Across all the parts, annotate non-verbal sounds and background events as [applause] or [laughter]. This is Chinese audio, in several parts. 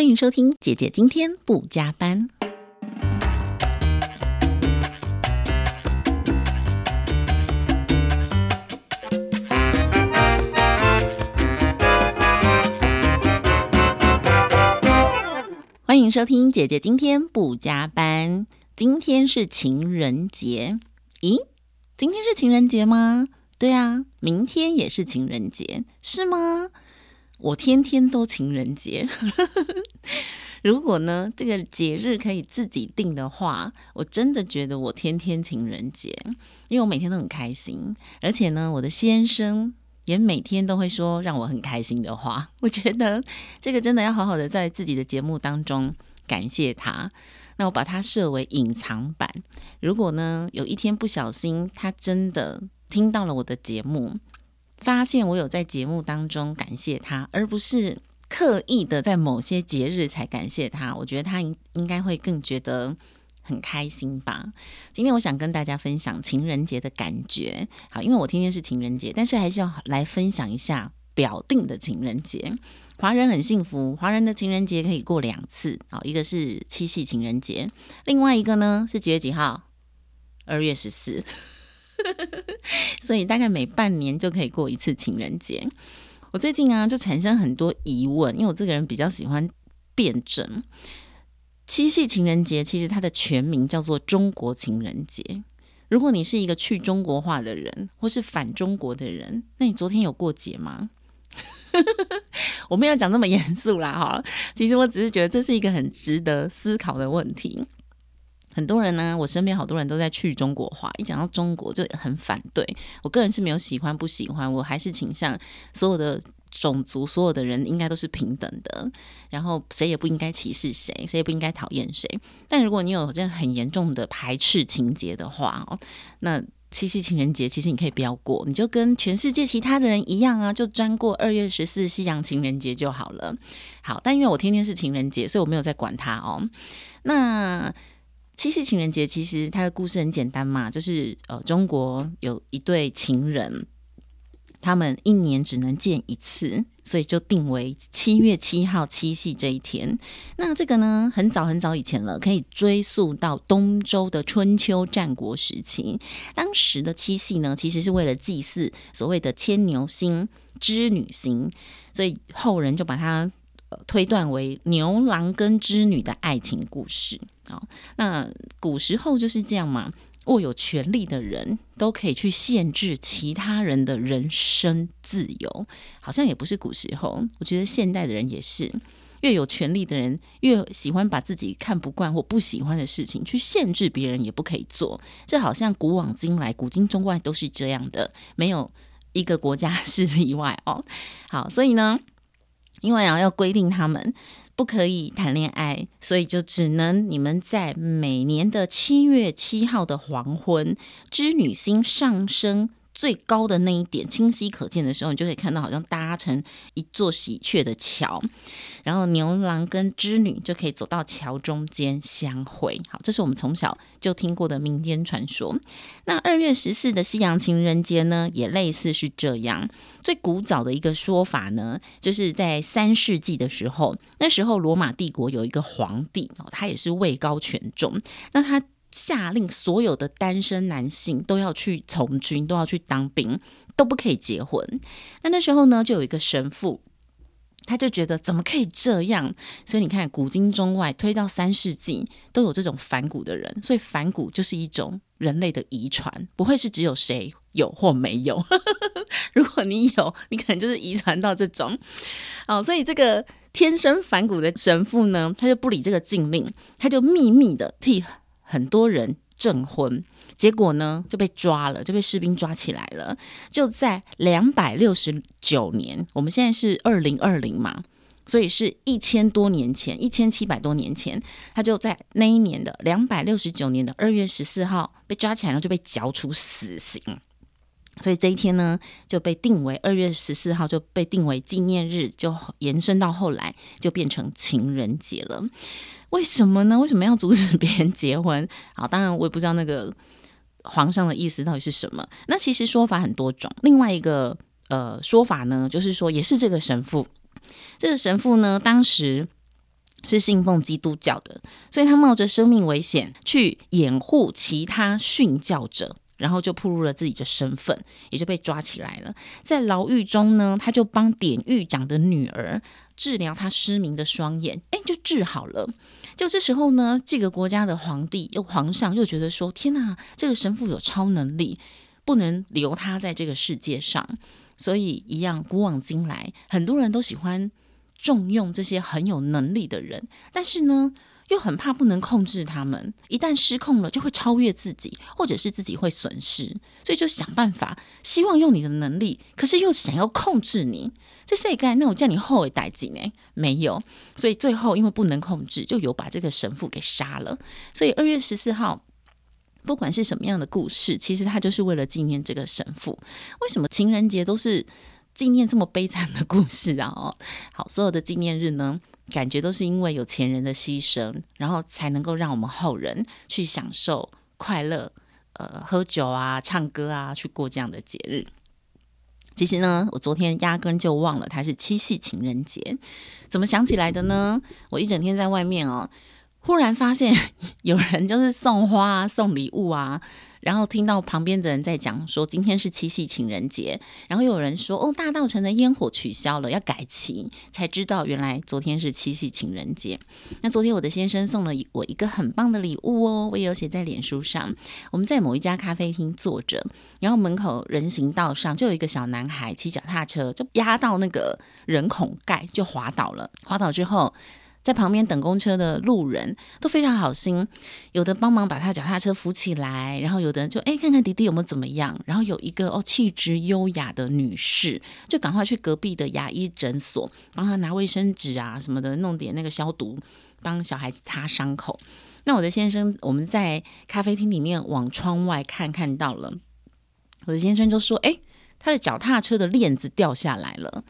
欢迎收听姐姐今天不加班。欢迎收听姐姐今天不加班。今天是情人节，咦？今天是情人节吗？对啊，明天也是情人节，是吗？我天天都情人节。[laughs] 如果呢，这个节日可以自己定的话，我真的觉得我天天情人节，因为我每天都很开心，而且呢，我的先生也每天都会说让我很开心的话。我觉得这个真的要好好的在自己的节目当中感谢他。那我把它设为隐藏版。如果呢，有一天不小心他真的听到了我的节目，发现我有在节目当中感谢他，而不是刻意的在某些节日才感谢他，我觉得他应应该会更觉得很开心吧。今天我想跟大家分享情人节的感觉。好，因为我天天是情人节，但是还是要来分享一下表定的情人节。华人很幸福，华人的情人节可以过两次啊，一个是七夕情人节，另外一个呢是几月几号？二月十四，[laughs] 所以大概每半年就可以过一次情人节。我最近啊就产生很多疑问，因为我这个人比较喜欢辩证。七夕情人节其实它的全名叫做中国情人节。如果你是一个去中国化的人，或是反中国的人，那你昨天有过节吗？[laughs] 我没有讲那么严肃啦，哈，其实我只是觉得这是一个很值得思考的问题。很多人呢，我身边好多人都在去中国化，一讲到中国就很反对。我个人是没有喜欢不喜欢，我还是倾向所有的种族、所有的人应该都是平等的，然后谁也不应该歧视谁，谁也不应该讨厌谁。但如果你有这样很严重的排斥情节的话，哦，那。七夕情人节，其实你可以不要过，你就跟全世界其他的人一样啊，就专过二月十四西洋情人节就好了。好，但因为我天天是情人节，所以我没有在管它哦。那七夕情人节其实它的故事很简单嘛，就是呃，中国有一对情人。他们一年只能见一次，所以就定为七月七号七夕这一天。那这个呢，很早很早以前了，可以追溯到东周的春秋战国时期。当时的七夕呢，其实是为了祭祀所谓的牵牛星、织女星，所以后人就把它推断为牛郎跟织女的爱情故事。那古时候就是这样嘛。握有权力的人都可以去限制其他人的人身自由，好像也不是古时候。我觉得现代的人也是，越有权力的人越喜欢把自己看不惯或不喜欢的事情去限制别人，也不可以做。这好像古往今来、古今中外都是这样的，没有一个国家 [laughs] 是例外哦。好，所以呢，因为啊要规定他们。不可以谈恋爱，所以就只能你们在每年的七月七号的黄昏，织女星上升。最高的那一点清晰可见的时候，你就可以看到好像搭成一座喜鹊的桥，然后牛郎跟织女就可以走到桥中间相会。好，这是我们从小就听过的民间传说。那二月十四的西洋情人节呢，也类似是这样。最古早的一个说法呢，就是在三世纪的时候，那时候罗马帝国有一个皇帝哦，他也是位高权重，那他。下令所有的单身男性都要去从军，都要去当兵，都不可以结婚。那那时候呢，就有一个神父，他就觉得怎么可以这样？所以你看，古今中外推到三世纪，都有这种反骨的人。所以反骨就是一种人类的遗传，不会是只有谁有或没有。[laughs] 如果你有，你可能就是遗传到这种。哦，所以这个天生反骨的神父呢，他就不理这个禁令，他就秘密的替。很多人证婚，结果呢就被抓了，就被士兵抓起来了。就在两百六十九年，我们现在是二零二零嘛，所以是一千多年前，一千七百多年前，他就在那一年的两百六十九年的二月十四号被抓起来，然后就被绞处死刑。所以这一天呢，就被定为二月十四号，就被定为纪念日，就延伸到后来就变成情人节了。为什么呢？为什么要阻止别人结婚？[laughs] 好，当然我也不知道那个皇上的意思到底是什么。那其实说法很多种。另外一个呃说法呢，就是说也是这个神父，这个神父呢，当时是信奉基督教的，所以他冒着生命危险去掩护其他殉教者，然后就暴露了自己的身份，也就被抓起来了。在牢狱中呢，他就帮典狱长的女儿治疗他失明的双眼，哎，就治好了。就这时候呢，这个国家的皇帝又皇上又觉得说：天哪，这个神父有超能力，不能留他在这个世界上。所以一样，古往今来，很多人都喜欢。重用这些很有能力的人，但是呢，又很怕不能控制他们。一旦失控了，就会超越自己，或者是自己会损失。所以就想办法，希望用你的能力，可是又想要控制你。这谁干？那我叫你后悔殆尽呢？没有。所以最后因为不能控制，就有把这个神父给杀了。所以二月十四号，不管是什么样的故事，其实他就是为了纪念这个神父。为什么情人节都是？纪念这么悲惨的故事啊！哦，[laughs] 好，所有的纪念日呢，感觉都是因为有钱人的牺牲，然后才能够让我们后人去享受快乐，呃，喝酒啊，唱歌啊，去过这样的节日。其实呢，我昨天压根就忘了它是七夕情人节，怎么想起来的呢？我一整天在外面哦，忽然发现 [laughs] 有人就是送花、送礼物啊。然后听到旁边的人在讲说今天是七夕情人节，然后有人说哦大道城的烟火取消了要改期，才知道原来昨天是七夕情人节。那昨天我的先生送了我一个很棒的礼物哦，我也有写在脸书上。我们在某一家咖啡厅坐着，然后门口人行道上就有一个小男孩骑脚踏车，就压到那个人孔盖就滑倒了，滑倒之后。在旁边等公车的路人都非常好心，有的帮忙把他脚踏车扶起来，然后有的人就哎看看弟弟有没有怎么样，然后有一个哦气质优雅的女士就赶快去隔壁的牙医诊所帮他拿卫生纸啊什么的，弄点那个消毒，帮小孩子擦伤口。那我的先生我们在咖啡厅里面往窗外看看到了，我的先生就说：“哎，他的脚踏车的链子掉下来了。”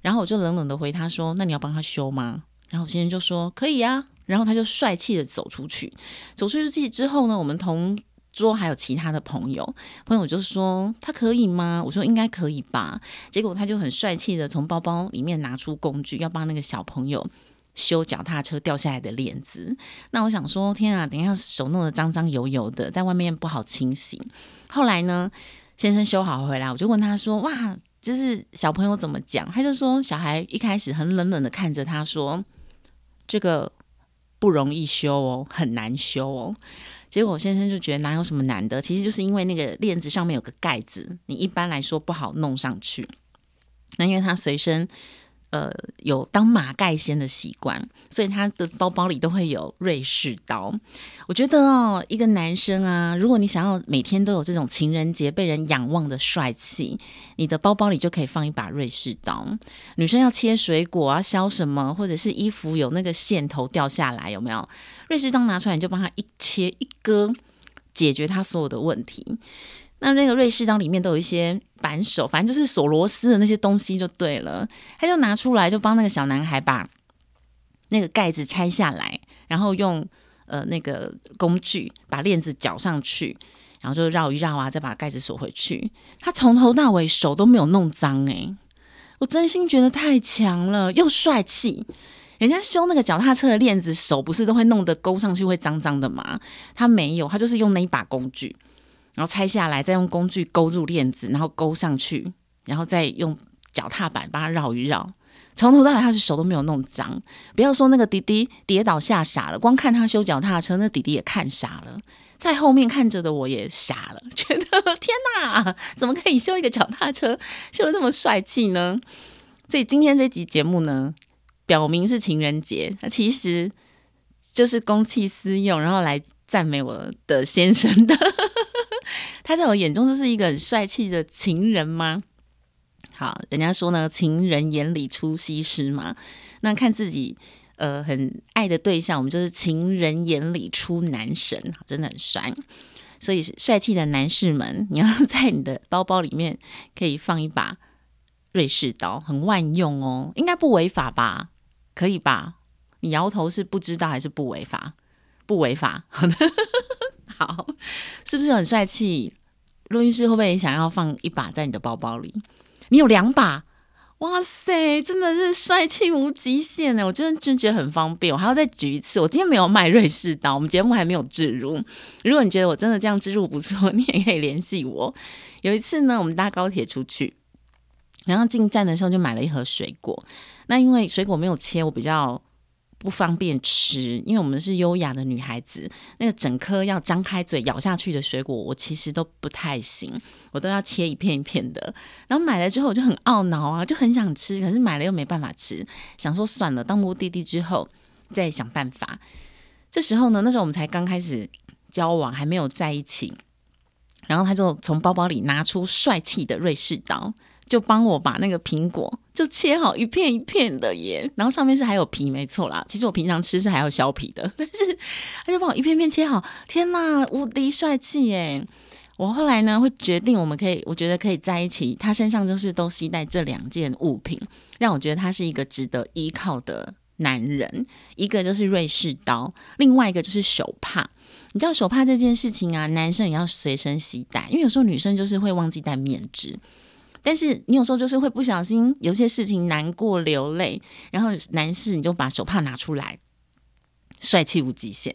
然后我就冷冷的回他说：“那你要帮他修吗？”然后我先生就说可以呀，然后他就帅气的走出去。走出去之后呢，我们同桌还有其他的朋友，朋友就说他可以吗？我说应该可以吧。结果他就很帅气的从包包里面拿出工具，要帮那个小朋友修脚踏车掉下来的链子。那我想说，天啊，等一下手弄得脏脏油油的，在外面不好清洗。后来呢，先生修好回来，我就问他说，哇，就是小朋友怎么讲？他就说，小孩一开始很冷冷的看着他说。这个不容易修哦，很难修哦。结果我先生就觉得哪有什么难的，其实就是因为那个链子上面有个盖子，你一般来说不好弄上去。那因为他随身。呃，有当马盖先的习惯，所以他的包包里都会有瑞士刀。我觉得哦，一个男生啊，如果你想要每天都有这种情人节被人仰望的帅气，你的包包里就可以放一把瑞士刀。女生要切水果啊，削什么，或者是衣服有那个线头掉下来，有没有？瑞士刀拿出来，你就帮他一切一割，解决他所有的问题。那那个瑞士刀里面都有一些扳手，反正就是锁螺丝的那些东西就对了。他就拿出来，就帮那个小男孩把那个盖子拆下来，然后用呃那个工具把链子绞上去，然后就绕一绕啊，再把盖子锁回去。他从头到尾手都没有弄脏诶，我真心觉得太强了，又帅气。人家修那个脚踏车的链子，手不是都会弄得勾上去会脏脏的吗？他没有，他就是用那一把工具。然后拆下来，再用工具勾住链子，然后勾上去，然后再用脚踏板把它绕一绕，从头到尾他的手都没有弄脏。不要说那个弟弟跌倒吓傻了，光看他修脚踏车，那弟弟也看傻了，在后面看着的我也傻了，[laughs] 觉得天哪，怎么可以修一个脚踏车修的这么帅气呢？所以今天这集节目呢，表明是情人节，那其实就是公器私用，然后来赞美我的先生的。他在我眼中就是一个很帅气的情人吗？好，人家说呢，情人眼里出西施嘛。那看自己呃很爱的对象，我们就是情人眼里出男神，真的很帅。所以帅气的男士们，你要在你的包包里面可以放一把瑞士刀，很万用哦，应该不违法吧？可以吧？你摇头是不知道还是不违法？不违法。[laughs] 好，是不是很帅气？录音师会不会想要放一把在你的包包里？你有两把哇塞，真的是帅气无极限呢！我真的真觉得很方便。我还要再举一次，我今天没有卖瑞士刀，我们节目还没有置入。如果你觉得我真的这样置入不错，[laughs] 你也可以联系我。有一次呢，我们搭高铁出去，然后进站的时候就买了一盒水果。那因为水果没有切，我比较。不方便吃，因为我们是优雅的女孩子，那个整颗要张开嘴咬下去的水果，我其实都不太行，我都要切一片一片的。然后买了之后我就很懊恼啊，就很想吃，可是买了又没办法吃，想说算了，到目的地之后再想办法。这时候呢，那时候我们才刚开始交往，还没有在一起，然后他就从包包里拿出帅气的瑞士刀。就帮我把那个苹果就切好一片一片的耶，然后上面是还有皮，没错啦。其实我平常吃是还有削皮的，[laughs] 但是他就帮我一片片切好。天呐，无敌帅气耶！我后来呢会决定，我们可以，我觉得可以在一起。他身上就是都携带这两件物品，让我觉得他是一个值得依靠的男人。一个就是瑞士刀，另外一个就是手帕。你知道手帕这件事情啊，男生也要随身携带，因为有时候女生就是会忘记带面纸。但是你有时候就是会不小心有些事情难过流泪，然后男士你就把手帕拿出来，帅气无极限；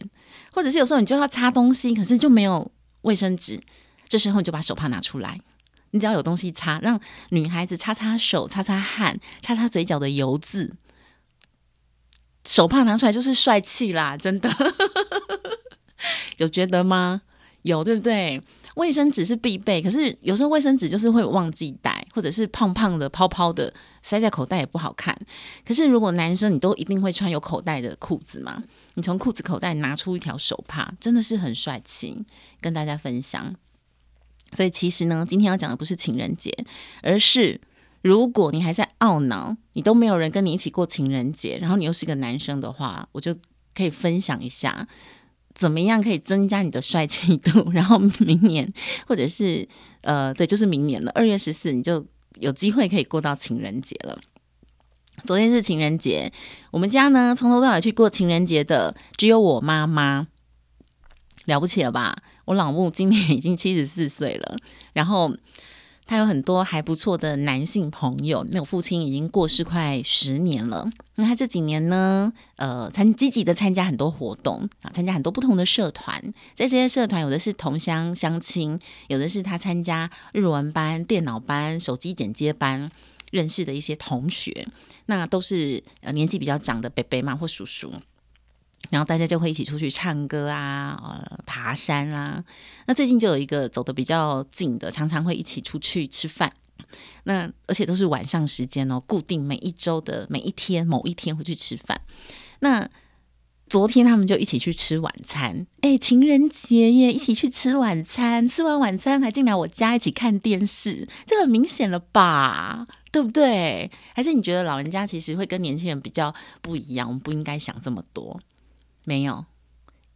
或者是有时候你就要擦东西，可是就没有卫生纸，这时候你就把手帕拿出来，你只要有东西擦，让女孩子擦擦手、擦擦汗、擦擦嘴角的油渍，手帕拿出来就是帅气啦！真的，[laughs] 有觉得吗？有对不对？卫生纸是必备，可是有时候卫生纸就是会忘记带，或者是胖胖的、泡泡的，塞在口袋也不好看。可是如果男生你都一定会穿有口袋的裤子嘛，你从裤子口袋拿出一条手帕，真的是很帅气，跟大家分享。所以其实呢，今天要讲的不是情人节，而是如果你还在懊恼，你都没有人跟你一起过情人节，然后你又是个男生的话，我就可以分享一下。怎么样可以增加你的帅气度？[laughs] 然后明年或者是呃，对，就是明年了，二月十四你就有机会可以过到情人节了。昨天是情人节，我们家呢从头到尾去过情人节的只有我妈妈，了不起了吧？我老木今年已经七十四岁了，然后。他有很多还不错的男性朋友，那我父亲已经过世快十年了。那他这几年呢，呃，参积极的参加很多活动啊，参加很多不同的社团。在这些社团，有的是同乡相亲，有的是他参加日文班、电脑班、手机剪接班认识的一些同学，那都是呃年纪比较长的伯伯嘛或叔叔。然后大家就会一起出去唱歌啊，呃，爬山啊。那最近就有一个走的比较近的，常常会一起出去吃饭。那而且都是晚上时间哦，固定每一周的每一天某一天会去吃饭。那昨天他们就一起去吃晚餐，哎，情人节耶，一起去吃晚餐。吃完晚餐还进来我家一起看电视，这很明显了吧？对不对？还是你觉得老人家其实会跟年轻人比较不一样？我们不应该想这么多。没有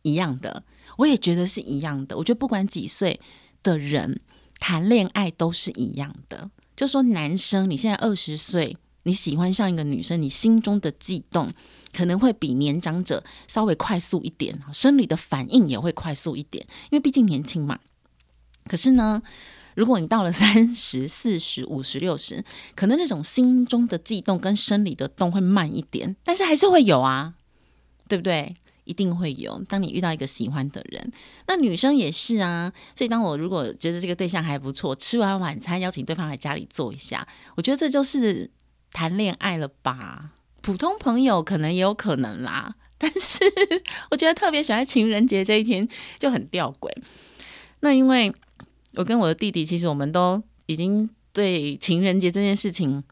一样的，我也觉得是一样的。我觉得不管几岁的人谈恋爱都是一样的。就说男生，你现在二十岁，你喜欢上一个女生，你心中的悸动可能会比年长者稍微快速一点，生理的反应也会快速一点，因为毕竟年轻嘛。可是呢，如果你到了三十四十五十六十，可能那种心中的悸动跟生理的动会慢一点，但是还是会有啊，对不对？一定会有。当你遇到一个喜欢的人，那女生也是啊。所以，当我如果觉得这个对象还不错，吃完晚餐邀请对方来家里坐一下，我觉得这就是谈恋爱了吧？普通朋友可能也有可能啦，[laughs] 但是我觉得特别喜欢情人节这一天就很吊诡。那因为我跟我的弟弟，其实我们都已经对情人节这件事情。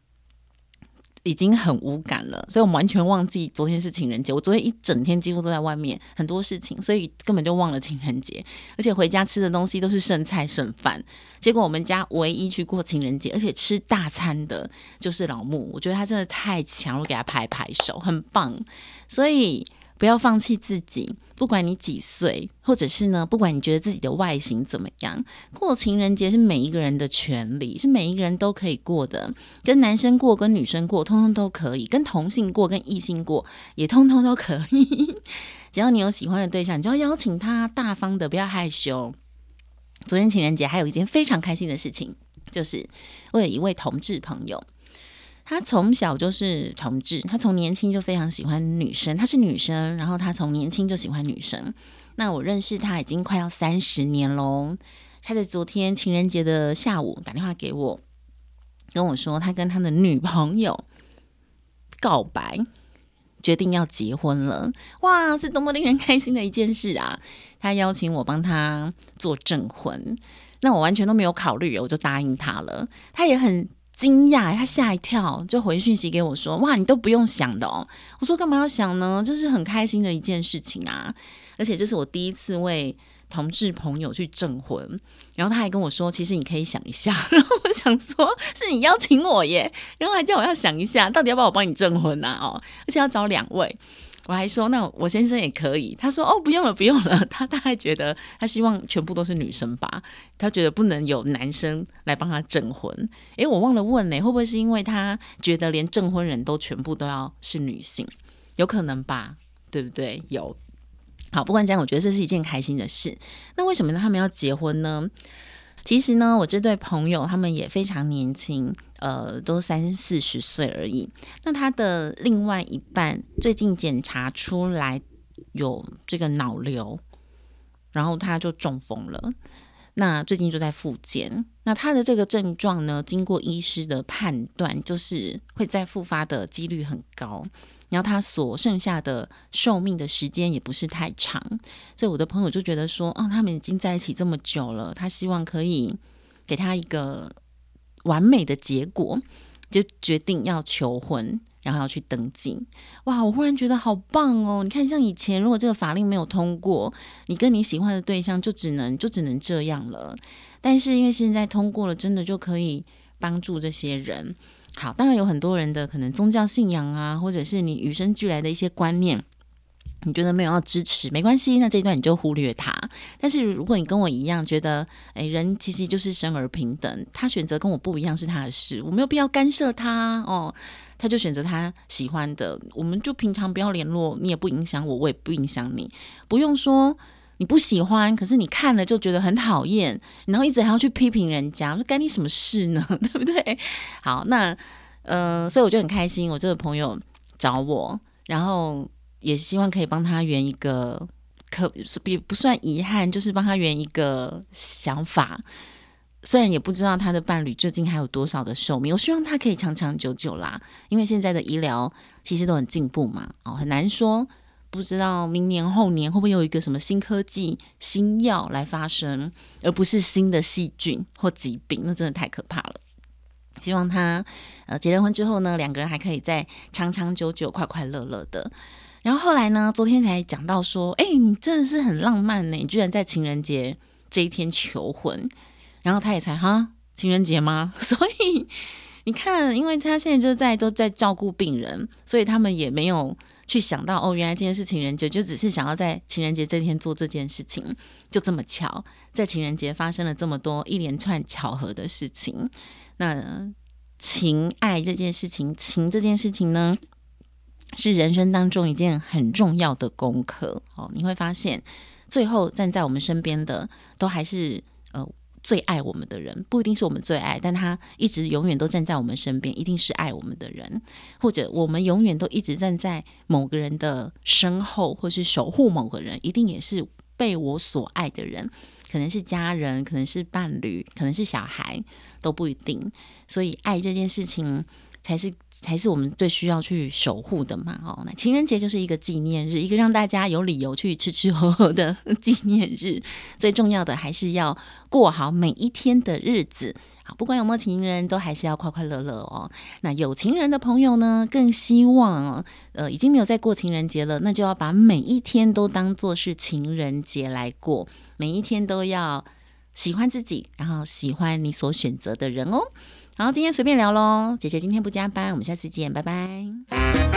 已经很无感了，所以我们完全忘记昨天是情人节。我昨天一整天几乎都在外面，很多事情，所以根本就忘了情人节。而且回家吃的东西都是剩菜剩饭。结果我们家唯一去过情人节，而且吃大餐的，就是老木。我觉得他真的太强，我给他拍拍手，很棒。所以。不要放弃自己，不管你几岁，或者是呢，不管你觉得自己的外形怎么样，过情人节是每一个人的权利，是每一个人都可以过的。跟男生过，跟女生过，通通都可以；跟同性过，跟异性过，也通通都可以。[laughs] 只要你有喜欢的对象，你就要邀请他，大方的，不要害羞。昨天情人节还有一件非常开心的事情，就是我有一位同志朋友。他从小就是同志，他从年轻就非常喜欢女生，他是女生，然后他从年轻就喜欢女生。那我认识他已经快要三十年喽。他在昨天情人节的下午打电话给我，跟我说他跟他的女朋友告白，决定要结婚了。哇，是多么令人开心的一件事啊！他邀请我帮他做证婚，那我完全都没有考虑，我就答应他了。他也很惊讶，他吓一跳，就回讯息给我说：“哇，你都不用想的哦。”我说：“干嘛要想呢？这是很开心的一件事情啊！而且这是我第一次为。”同志朋友去证婚，然后他还跟我说：“其实你可以想一下。[laughs] ”然后我想说：“是你邀请我耶，然后还叫我要想一下，到底要不要我帮你证婚呐？哦，而且要找两位。”我还说：“那我先生也可以。”他说：“哦，不用了，不用了。”他大概觉得他希望全部都是女生吧，他觉得不能有男生来帮他证婚。诶，我忘了问呢，会不会是因为他觉得连证婚人都全部都要是女性？有可能吧，对不对？有。好，不管怎样，我觉得这是一件开心的事。那为什么？他们要结婚呢？其实呢，我这对朋友他们也非常年轻，呃，都三四十岁而已。那他的另外一半最近检查出来有这个脑瘤，然后他就中风了。那最近就在复健。那他的这个症状呢，经过医师的判断，就是会再复发的几率很高。然后他所剩下的寿命的时间也不是太长，所以我的朋友就觉得说，哦，他们已经在一起这么久了，他希望可以给他一个完美的结果，就决定要求婚，然后要去登记。哇，我忽然觉得好棒哦！你看，像以前如果这个法令没有通过，你跟你喜欢的对象就只能就只能这样了。但是因为现在通过了，真的就可以帮助这些人。好，当然有很多人的可能宗教信仰啊，或者是你与生俱来的一些观念，你觉得没有要支持，没关系，那这一段你就忽略他。但是如果你跟我一样觉得，诶，人其实就是生而平等，他选择跟我不一样是他的事，我没有必要干涉他哦。他就选择他喜欢的，我们就平常不要联络，你也不影响我，我也不影响你，不用说。你不喜欢，可是你看了就觉得很讨厌，然后一直还要去批评人家，说干你什么事呢？[laughs] 对不对？好，那呃，所以我就很开心，我这个朋友找我，然后也希望可以帮他圆一个，可比不算遗憾，就是帮他圆一个想法。虽然也不知道他的伴侣究竟还有多少的寿命，我希望他可以长长久久啦，因为现在的医疗其实都很进步嘛，哦，很难说。不知道明年后年会不会有一个什么新科技、新药来发生，而不是新的细菌或疾病，那真的太可怕了。希望他呃结了婚之后呢，两个人还可以再长长久久、快快乐乐的。然后后来呢，昨天才讲到说，哎，你真的是很浪漫呢，你居然在情人节这一天求婚。然后他也才哈情人节吗？[laughs] 所以你看，因为他现在就在都在照顾病人，所以他们也没有。去想到哦，原来今天是情人节，就只是想要在情人节这天做这件事情，就这么巧，在情人节发生了这么多一连串巧合的事情。那情爱这件事情，情这件事情呢，是人生当中一件很重要的功课哦。你会发现，最后站在我们身边的，都还是。最爱我们的人不一定是我们最爱，但他一直永远都站在我们身边，一定是爱我们的人，或者我们永远都一直站在某个人的身后，或是守护某个人，一定也是被我所爱的人，可能是家人，可能是伴侣，可能是小孩，都不一定。所以爱这件事情。才是才是我们最需要去守护的嘛！哦，那情人节就是一个纪念日，一个让大家有理由去吃吃喝喝的 [laughs] 纪念日。最重要的还是要过好每一天的日子。好，不管有没有情人，都还是要快快乐乐哦。那有情人的朋友呢，更希望呃，已经没有在过情人节了，那就要把每一天都当做是情人节来过，每一天都要喜欢自己，然后喜欢你所选择的人哦。好，今天随便聊喽，姐姐今天不加班，我们下次见，拜拜。